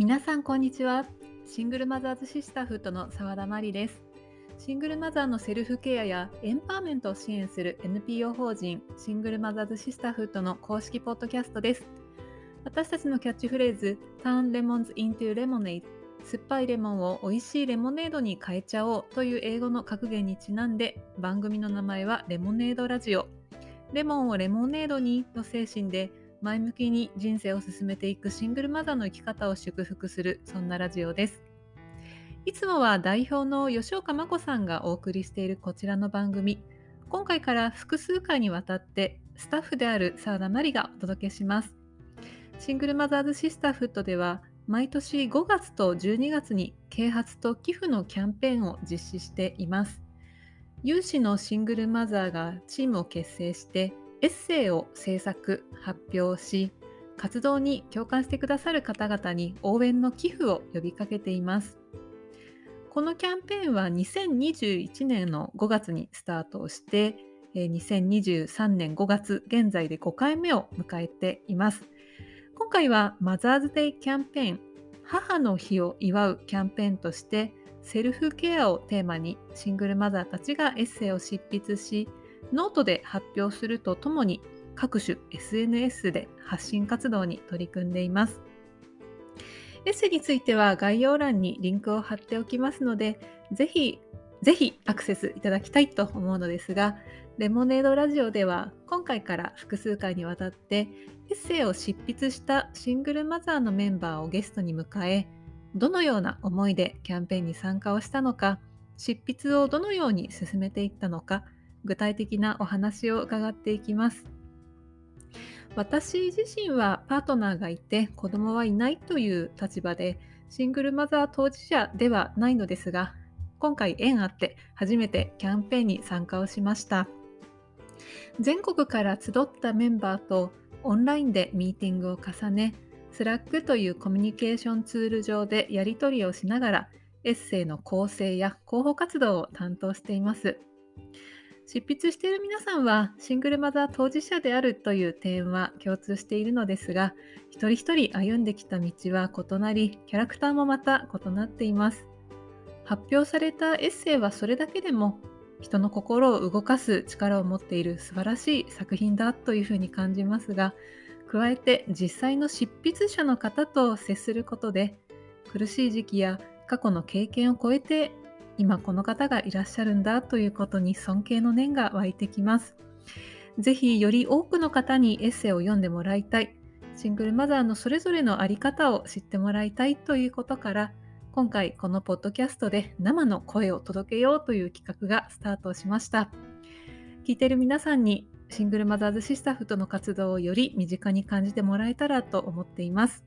皆さんこんにちは。シングルマザーズシスターフットの澤田真理です。シングルマザーのセルフケアやエンパワーメントを支援する NPO 法人シングルマザーズシスターフットの公式ポッドキャストです。私たちのキャッチフレーズ Turn Lemons into Lemonade 酸っぱいレモンを美味しいレモネードに変えちゃおうという英語の格言にちなんで番組の名前はレモネードラジオ。レモンをレモネードにの精神で前向きに人生を進めていくシングルマザーの生き方を祝福するそんなラジオです。いつもは代表の吉岡真子さんがお送りしているこちらの番組今回から複数回にわたってスタッフである澤田真理がお届けします。シングルマザーズシスターフットでは毎年5月と12月に啓発と寄付のキャンペーンを実施しています。有志のシングルマザーがチームを結成してエッセイを制作発表し活動に共感してくださる方々に応援の寄付を呼びかけています。このキャンペーンは2021年の5月にスタートをして2023年5月現在で5回目を迎えています。今回はマザーズデイキャンペーン母の日を祝うキャンペーンとしてセルフケアをテーマにシングルマザーたちがエッセイを執筆しノートで発表するとともに各種 SNS で発信活動に取り組んでいます。エッセイについては概要欄にリンクを貼っておきますので、ぜひ、ぜひアクセスいただきたいと思うのですが、レモネードラジオでは今回から複数回にわたってエッセイを執筆したシングルマザーのメンバーをゲストに迎え、どのような思いでキャンペーンに参加をしたのか、執筆をどのように進めていったのか、具体的なお話を伺っていきます。私自身はパートナーがいて子供はいないという立場でシングルマザー当事者ではないのですが今回縁あって初めてキャンペーンに参加をしました全国から集ったメンバーとオンラインでミーティングを重ね Slack というコミュニケーションツール上でやり取りをしながらエッセイの構成や広報活動を担当しています執筆している皆さんはシングルマザー当事者であるという点は共通しているのですが一人一人歩んできた道は異なりキャラクターもまた異なっています。発表されたエッセイはそれだけでも人の心を動かす力を持っている素晴らしい作品だというふうに感じますが加えて実際の執筆者の方と接することで苦しい時期や過去の経験を超えて今この方がいらっしゃるんだということに尊敬の念が湧いてきます。ぜひより多くの方にエッセイを読んでもらいたい、シングルマザーのそれぞれの在り方を知ってもらいたいということから、今回このポッドキャストで生の声を届けようという企画がスタートしました。聞いている皆さんにシングルマザーズシスタッフとの活動をより身近に感じてもらえたらと思っています。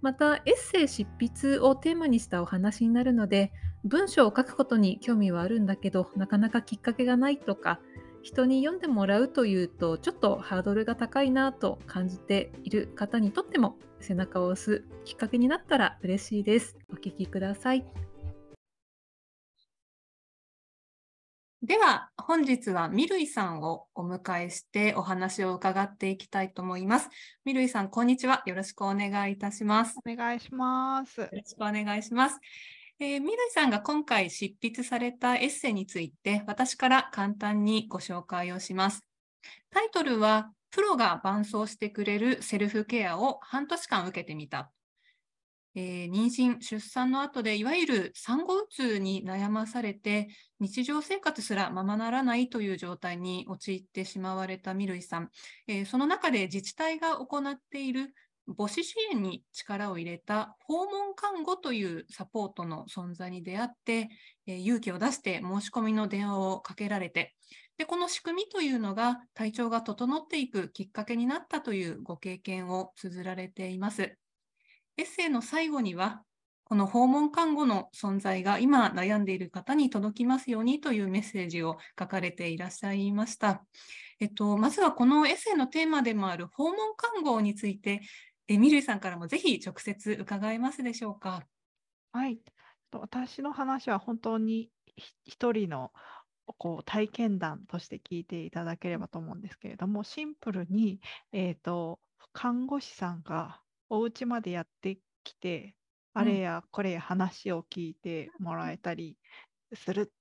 また、エッセイ執筆をテーマにしたお話になるので、文章を書くことに興味はあるんだけどなかなかきっかけがないとか人に読んでもらうというとちょっとハードルが高いなと感じている方にとっても背中を押すきっかけになったら嬉しいです。お聞きください。では本日はみるいさんをお迎えしてお話を伺っていきたいと思います。みるいさんこんにちは。よろしくお願いいたします。お願いします。よろしくお願いします。えー、みるいさんが今回執筆されたエッセイについて私から簡単にご紹介をします。タイトルはプロが伴走してくれるセルフケアを半年間受けてみた。えー、妊娠、出産の後でいわゆる産後うつに悩まされて日常生活すらままならないという状態に陥ってしまわれたみるいさん、えー、その中で自治体が行っている母子支援に力を入れた訪問看護というサポートの存在に出会って、え、勇気を出して申し込みの電話をかけられてでこの仕組みというのが体調が整っていくきっかけになったというご経験を綴られています。エッセイの最後にはこの訪問看護の存在が今悩んでいる方に届きますようにというメッセージを書かれていらっしゃいました。えっと、まずはこのエッセイのテーマでもある訪問看護についてえミルイさんからもぜひ直接伺えますでしょうか？はい、私の話は本当に一人のこう体験談として聞いていただければと思うんですけれども、シンプルに、えーと、看護師さんがお家までやってきて、あれやこれや話を聞いてもらえたりする、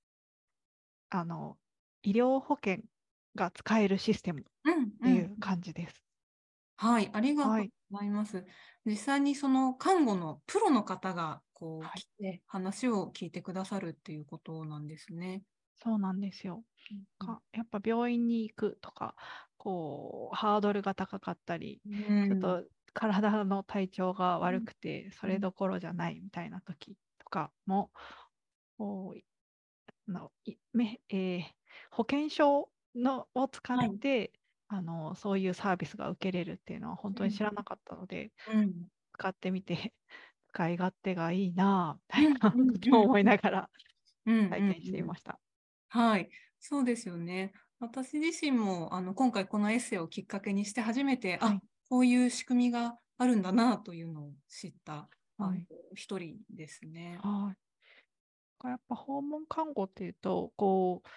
あの医療保険が使えるシステムっうんていう感じです。はい、ありがとうはいます。実際にその看護のプロの方がこうはい来て話を聞いてくださるっていうことなんですね。そうなんですよ。うんかやっぱ病院に行くとか、こうハードルが高かったり、うんちょっと体の体調が悪くて、それうんどころじゃないみたいな時とかも、このいめえー保険証のを使はいって、あのそういうサービスが受けれるっていうのは本当に知らなかったので、うん使ってみて 使い勝手がいいなぁみたいなうんうんうんことを思いながらうん体験していました。はい、そうですよね。私自身もあの今回このエッセイをきっかけにして初めて、はいあこういう仕組みがあるんだなというのを知ったあのはい一人ですね。はい。やっぱ訪問看護っていうと、こう、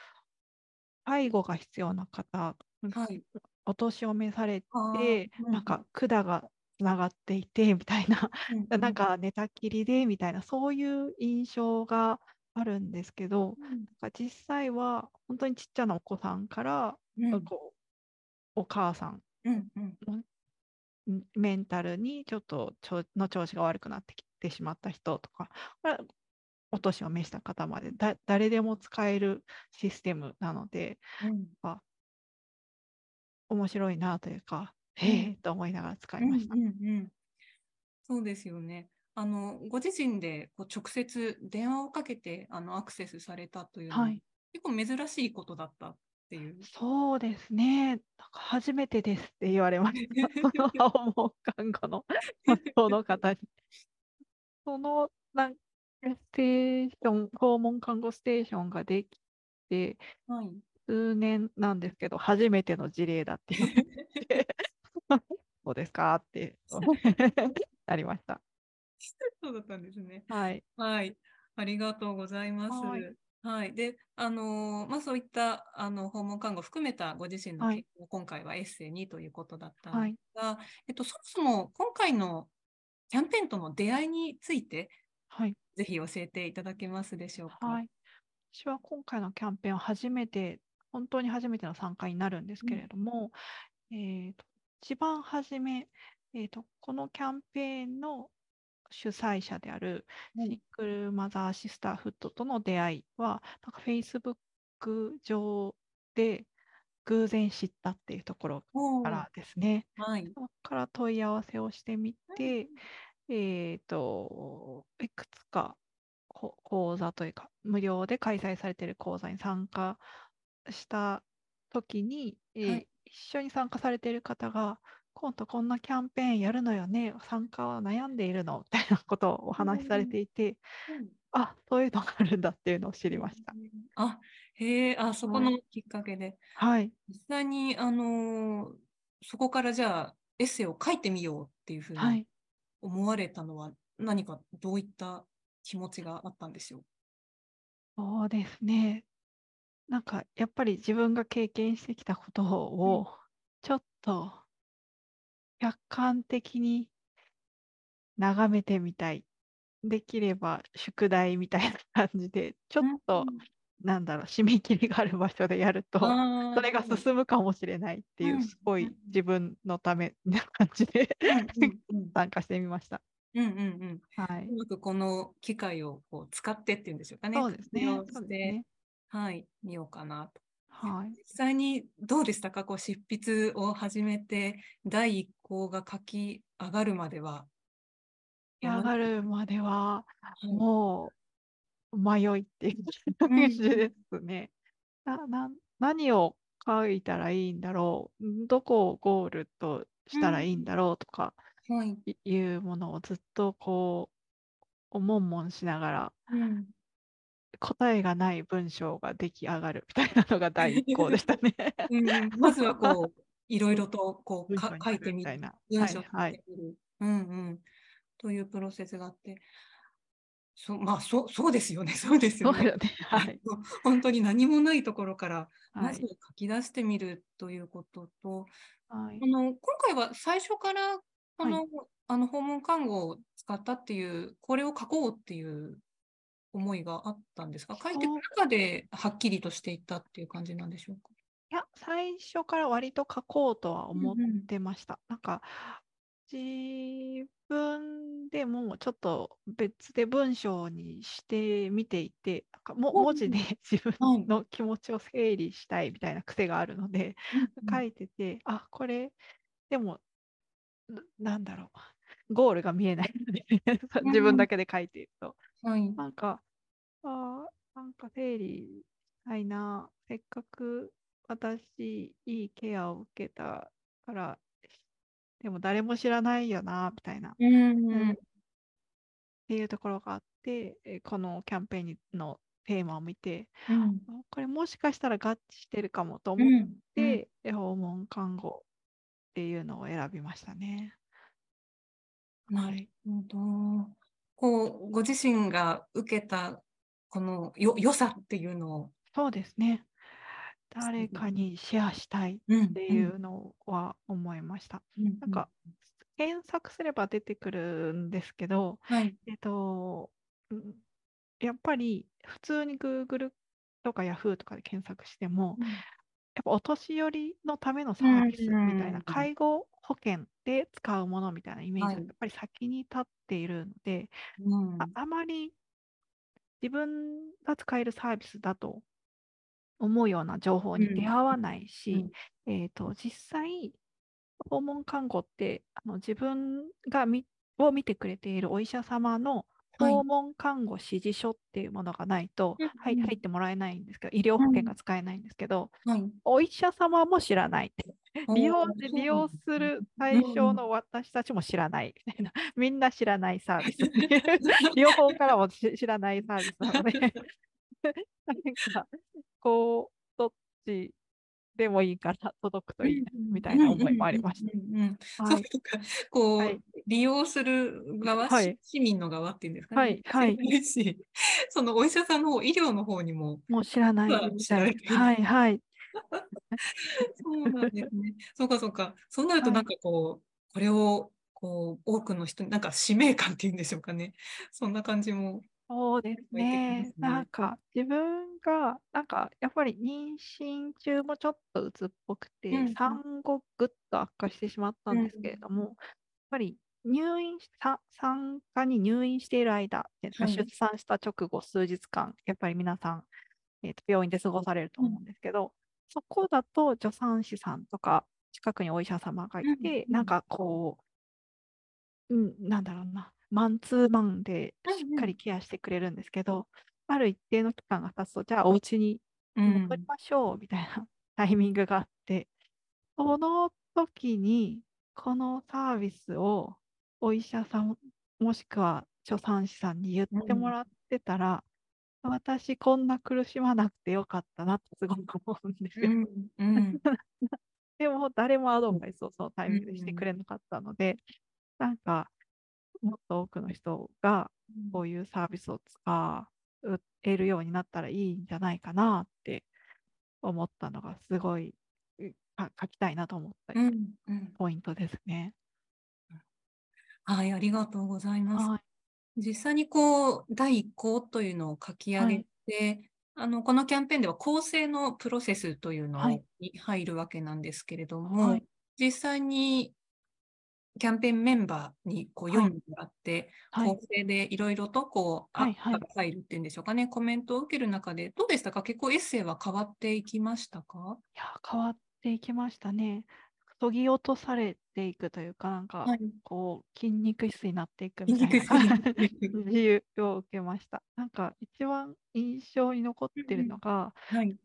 介護が必要な方、はい。お年を召されて、うん。なんか管がつながっていて みたいな、う なんか寝たきりでみたいな、そういう印象があるんですけど、うん。なんか実際は本当にちっちゃなお子さんから、うん。こうお母さんメンタルにちょっと調の調子が悪くなってきてしまった人とか、お年を召した方までだ誰でも使えるシステムなので、うん面白いなというか、うんへえと思いながら使いました。うんうんうん、そうですよね。あのご自身でこう直接電話をかけてあのアクセスされたというのは、はい、結構珍しいことだったっていう。そうですね。なんか初めてですって言われました。その訪問看護のその方に。そのなんステーション、訪問看護ステーションができて、はい、数年なんですけど、初めての事例だって言われて、そうですかって なりました。そうだったんですね。はい。はい、ありがとうございます。ははいい、で、あのーまあ、そういったあの訪問看護を含めたご自身のはい今回はエッセイにということだったんはいですが、えっと、そもそも今回のキャンペーンとの出会いについて、はい。ぜひ教えていただけますでしょうか？はい。私は今回のキャンペーンは初めて、本当に初めての参加になるんですけれども、えーと一番初め、えーと、このキャンペーンの主催者であるはいシングルマザーシスターフットとの出会いは、なんか Facebook 上で偶然知ったっていうところからですね。はい。そこから問い合わせをしてみて、えっと、いくつかこ講座というか、無料で開催されている講座に参加したときに、えーはい一緒に参加されている方が、今度こんなキャンペーンやるのよね、参加は悩んでいるの？みたいなことをお話しされていて、あそういうのがあるんだっていうのを知りました。あ、へえ、あ、そこのきっかけで。はい。実際に、あのーそこからじゃあ、エッセイを書いてみようっていうふうにはい。思われたのは、何かどういった気持ちがあったんでしょう？そうですね。なんかやっぱり自分が経験してきたことをちょっと客観的に眺めてみたい。できれば宿題みたいな感じで、ちょっと、なんだろう、締め切りがある場所でやると、それが進むかもしれないっていうう、んすごいうん自分のためな感じで 参加してみました。うんうんうんはい。うまくこの機会をこう使ってっていうんでしょうかね。そうですね。そうですね。はい、見ようかなと。はい。実際にどうでしたか？こう執筆を始めて、第一項が書き上がるまでは。上がるまでは、はいもう迷いっていう感じですね。なな何を書いたらいいんだろう、どこをゴールとしたらいいんだろうとかはい。うものをずっとこう、おもんもんしながら、うん答えがない文章が出来上がる みたいなのが第一項でしたね。うんうんまずはこう、いろいろとこう文か書いてみたいな。うんうん、というプロセスがあって、そまあそうそうですよね、そうですよね。よね。はい。本当に何もないところから、はいまず。書き出してみるということと、はいあの今回は最初からこの,、あの訪問看護を使使ったっていう、これを書こうっていう思いがあったんですか？書いていく中ではっきりとしていったっていう感じなんでしょうか？いや、最初から割と書こうとは思っうんうん。てました。なんか、自分でもちょっと別で文章にしてみていて、なんかもうん文字で 自はい分の気持ちを整理したいみたいな癖があるので、書いてて、あ、これ、でも、ななんだろう、ゴールが見えないので 自分だけで書いていると。はい。なんか、あーなんか整理したいな。せっかく私、いいケアを受けたから、でも誰も知らないよな、みたいな、っうんうんていうところがあって、えこのキャンペーンにのテーマを見て、うんあこれもしかしたら合致してるかもと思っうんて、訪問看護っていうのを選びましたね。なるほど。こう、ご自身が受けた、このよ良さっていうのを、そうですね。誰かにシェアしたいうんっていうのは思いました。うんなんか、検索すれば出てくるんですけど、はい。えっと、うんやっぱり普通に Google とか Yahoo とかで検索しても、やっぱお年寄りのためのサービスみたいうんな、介護保険で使うものみたいなイメージがはい。やっぱり先に立っているので、うん。ああまり自分が使えるサービスだと思うような情報にうん。出会わないし、うん。えー、と実際、訪問看護ってあの自分がみを見てくれているお医者様のはい訪問看護指示書っていうものがないと、うんはい、うん入ってもらえないんですけど、医療保険が使えないんですけど、はい。お医者様も知らない。利用利用する対象の私たちも知らない。みたいな、みんな知らないサービス。両方からもし知らないサービスなので、なんか、こう、どっちでもいいから届くといいなみたいな思いもありました。そうか、こう、はい利用する側、はい市民の側っていうんですかね。はいはい そのお医者さんの方、医療の方にも、もう知らない知られているはいはい。そうなんですね。そうか、そうか。そうなると、はいなんかこう、これを、こう、多くの人に、なんか使命感っていうんでしょうかね。そんな感じも。そうですねす。ね。なんか自分が、なんかやっぱり妊娠中もちょっと鬱っぽくて、うんうん。産後ぐっと悪化してしまったんですけれども、やっぱり入院し、さ産科に入院している間出産した直後数日間、やっぱり皆さん、えーと病院で過ごされると思うんですけど、そこだと助産師さんとか、近くにお医者様がいうんて、うん。なんかこう、うん、なんだろうな、マンツーマンでうんしっかりケアしてくれるんですけど、ある一定の期間が経つと、じゃあお家にうん戻りましょうみたいな タイミングがあって、その時にこのサービスをお医者さんもしくは助産師さんに言ってもらってたら、私こんな苦しまなくてよかったなってすごく思うんですよ。うんうん。でも誰もアドバイスをそのタイミングでしてくれなかったので、なんかもっと多くの人がこういうサービスを使えるようになったらいいんじゃないかなって思ったのがすごい書きたいなと思ったうんうんポイントですね。はい、ありがとうございます。はい。実際にこう、第一項というのを書き上げて、あの、このキャンペーンでは構成のプロセスというのはいに入るわけなんですけれども、はい実際にキャンペーンメンバーにこうはい読んでもらって、はい構成でいろいろとこう、はいはいあ入るっていうんでしょうかね、コメントを受ける中で、どうでしたか？結構エッセイは変わっていきましたか？いや、変わっていきましたね。そぎ落とされていくというか、なんか、はい。こう、筋肉質になっていくみたいな自 由を受けました。なんか、一番印象に残ってるのが、はい。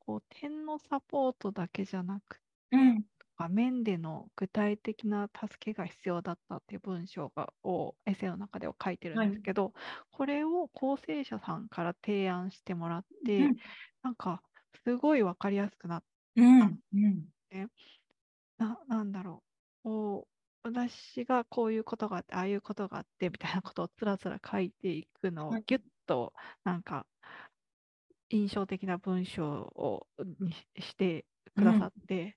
こう、点のサポートだけじゃなくうん。画面での具体的な助けが必要だったっていう文章がをエッセイの中では書いてるんですけど、これを構成者さんから提案してもらって、なんかすごい分かりやすくなっうん。うん。ななんだろうこう私がこういうことがあってああいうことがあってみたいなことをつらつら書いていくのをはいギュッとなんか印象的な文章をにししてくださって、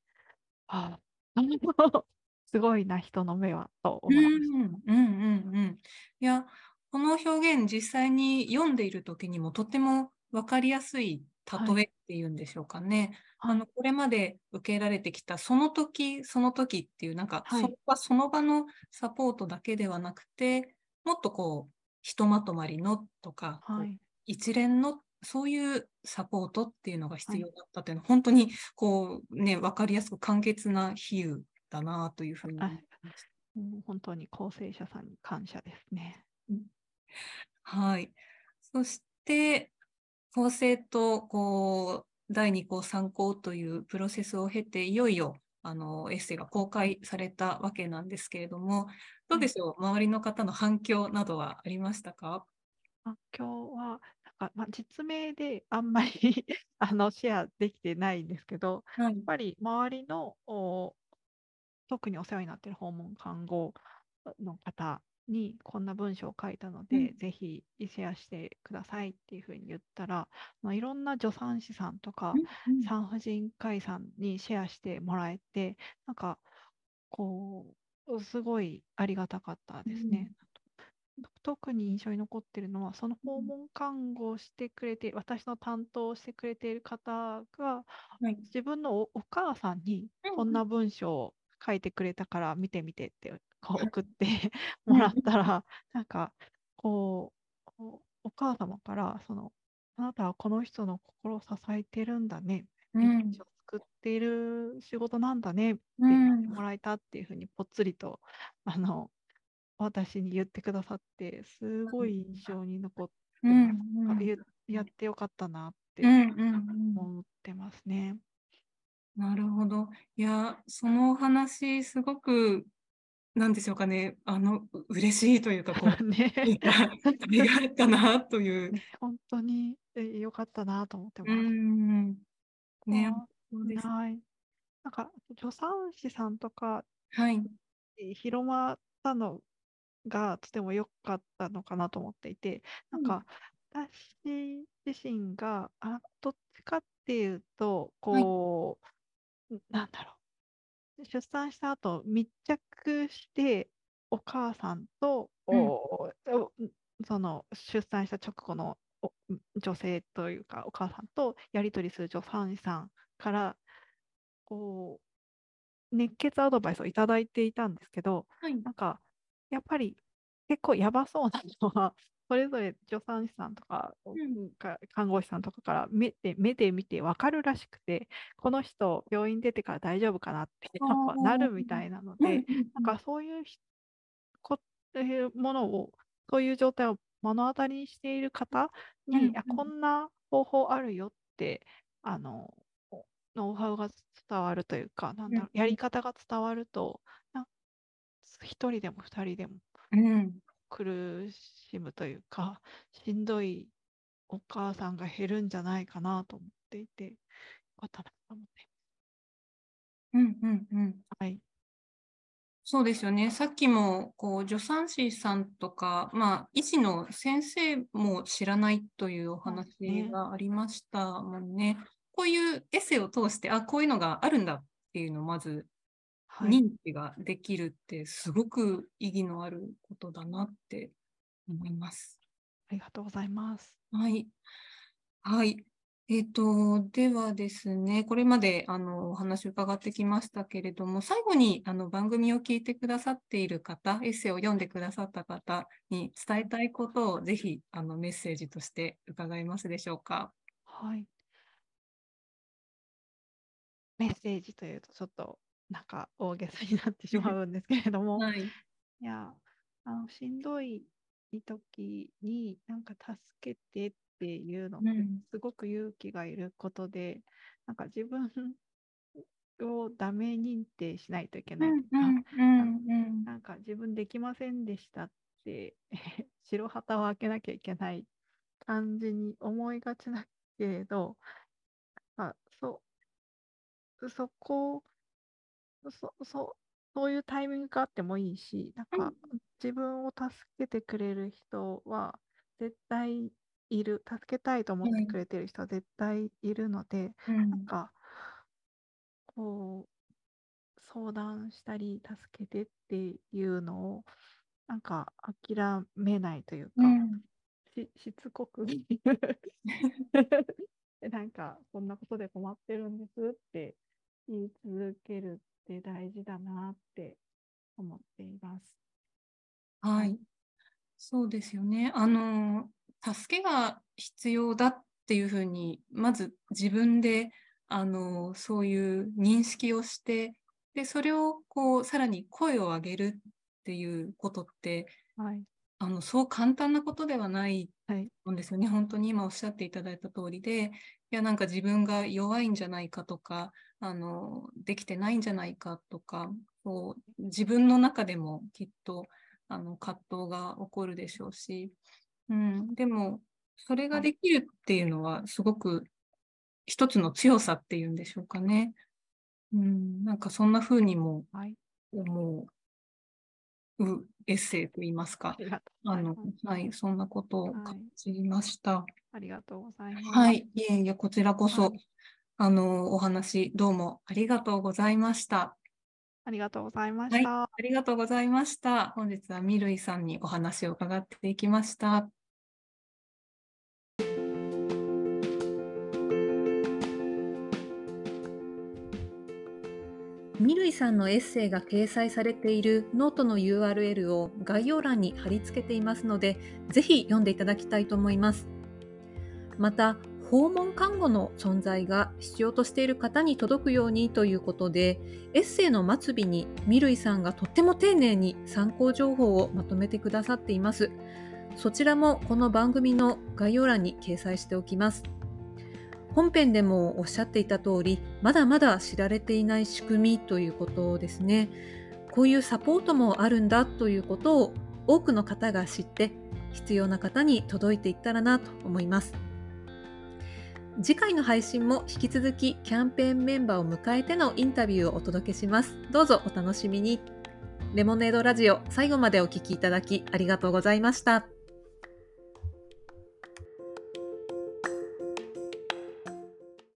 ああ すごいな、人の目はとうん思いました。うんうんうん。いや、この表現、実際に読んでいる時にもとても分かりやすいはい。例えっていうんでしょうかね。あの、はい。これまで受けられてきたその時その時っていう、なんか、はい。その場その場のサポートだけではなくて、もっとこう、ひとまとまりのとか、はい。一連のそういうサポートっていうのがはい。必要だったっていうのは、本当にこうね、分かりやすく簡潔な比喩だなというふうに。もう本当に構成者さんに感謝ですね。うん。はい。そして、構成とこう、第2項、3項というプロセスを経て、いよいよあの、エッセイが公開されたわけなんですけれども、どうはい。でしょう、周りの方の反響などはありましたか？反響は、なんか、ま、実名であんまり あの、シェアできてないんですけど、はい。やっぱり周りの、お特にお世話になっている訪問看護の方に、こんな文章を書いたのうん。で、ぜひシェアしてくださいっていう風に言ったら、ま、いろんな助産師さんとうか、んうん。産婦人科医さんにシェアしてもらえて、なんか、こう、すごいありがたかったうですね。特に印象に残ってるのは、その訪うん。問看護をしてくれて私の担当をしてくれている方が、はい。自分のおお母さんにうんうん。こんな文章を書いてくれたから見てみてってこううん。送ってうんもらっうん。たら、なんか、こう、お母様からその、あなたはこの人の心を支えてるんだね、うん。命を救っている仕事なんだねってう言ってん。もらえたっていう風にぽっつりと、あの、私に言ってくださって、すごい印象に残っうてます。んうん。やってよかったなってうんうんうん。思ってますね。なるほど。いや、そのお話すごく、なんでしょうかね、あの、う嬉しいというか、こう、ね。なんか、ありがたなという。ね、ほんとに、え、良かったなと思ってます。うです。はい。なんか、助産師さんとかはい。に広まったのがとても良かったのかなと思っていて、なんうん。か、私自身が、あ、どっちかっていうと、はい。こう、ん、なんだろう、出産した後、密着してお母さんと、うん。その出産した直後の、女性というか、お母さんとやり取りする助産師さんから、こう、熱血アドバイスをいただいていたんですけど、はい。なんか、やっぱり結構やばそうなのは、それぞれ助産師さんとか、看護師さんとかから目で目で見て分かるらしくて、この人病院出てから大丈夫かなってあやっぱなあ。るみたいなのうんで。なんかそういうひこええ、ものを、そういう状態を目の当たりにしている方に、うんうん。んな方法あるよって、あの、おノウハウが伝わるというか、なんだろう、や。り方が伝わると、な1人でも2人でもうん。苦しむというか、しんどいお母さんが減るんじゃないかなと思っていて、良かったなと思ってうんうんうん。はい。そうですよね。さっきも、こう、助産師さんとか、まあ、医師の先生も知らないというお話ね。がありましたもんね。こういうエッセイを通して、あ、こういうのがあるんだっていうのをまずはい。認知ができるって、すごく意義のあることだなって思います。ありがとうございます。はい。はい。えっと、ではですね、これまで、あの、お話伺ってきましたけれども、最後に、あの、番組を聞いてくださっている方、エッセイを読んでくださった方に伝えたいことを、ぜひ、あの、メッセージとして伺えますでしょうか？はい。メッセージというとちょっと、なんか大げさになってしまうんですけれども、はい。いや、あの、しんどい時に、なんか助けてっていうのってうん。すごく勇気がいることで、なんか自分をダメ認定しないといけうんうないとか、んうなんんうん。なんか自分できませんでしたって 白旗を開けなきゃいけない感じに思いがちだけれど、あ、そうそこそ そそういうタイミングがあってもいいし、なんうん。か自分を助けてくれる人は絶対いる、助けたいと思っはい。てくれてる人は絶対いるので、うなんん。かこう、相談したり、助けてっていうのを、なんか諦めないというか、うん。ししつこく なんか、こんなことで困ってるんですって言い続けるって大事だなって思っています。はい。そうですよね。あの、助けが必要だっていうふうに、まず自分で、あの、そういう認識をして、で、それをこう、さらに声を上げるっていうことって、はい。あの、そう簡単なことではないはい。んですよね。本当に今おっしゃっていただいた通りで、いや、なんか自分が弱いんじゃないかとか、あの、できてないんじゃないかとか、こう、自分の中でもきっと、あの、葛藤が起こるでしょうし、うん、でも、それがはいできるっていうのは、すごく一つの強さっていうんでしょうかね。うん、なんかそんな風にもはい。思うエッセイといいますか、あのはい、そんなことをはい感じました。ありがとうございます。はい、いえいえ、こちらこそ、はいあの、お話どうもありがとうございました。ありがとうございまはい、した。ありがとうございました。本日はみるいさんにお話を伺っていきました。みるいさんのエッセイが掲載されているノートの URL を概要欄に貼り付けていますので、ぜひ読んでいただきたいと思います。また、訪問看護の存在が必要としている方に届くようにということで、エッセイの末尾にみるいさんがとっても丁寧に参考情報をまとめてくださっています。そちらもこの番組の概要欄に掲載しておきます。本編でもおっしゃっていた通り、まだまだ知られていない仕組みということですね。こういうサポートもあるんだということを多くの方が知って、必要な方に届いていったらなと思います。次回の配信も引き続きキャンペーンメンバーを迎えてのインタビューをお届けします。どうぞお楽しみに。レモネードラジオ最後までお聞きいただきありがとうございました。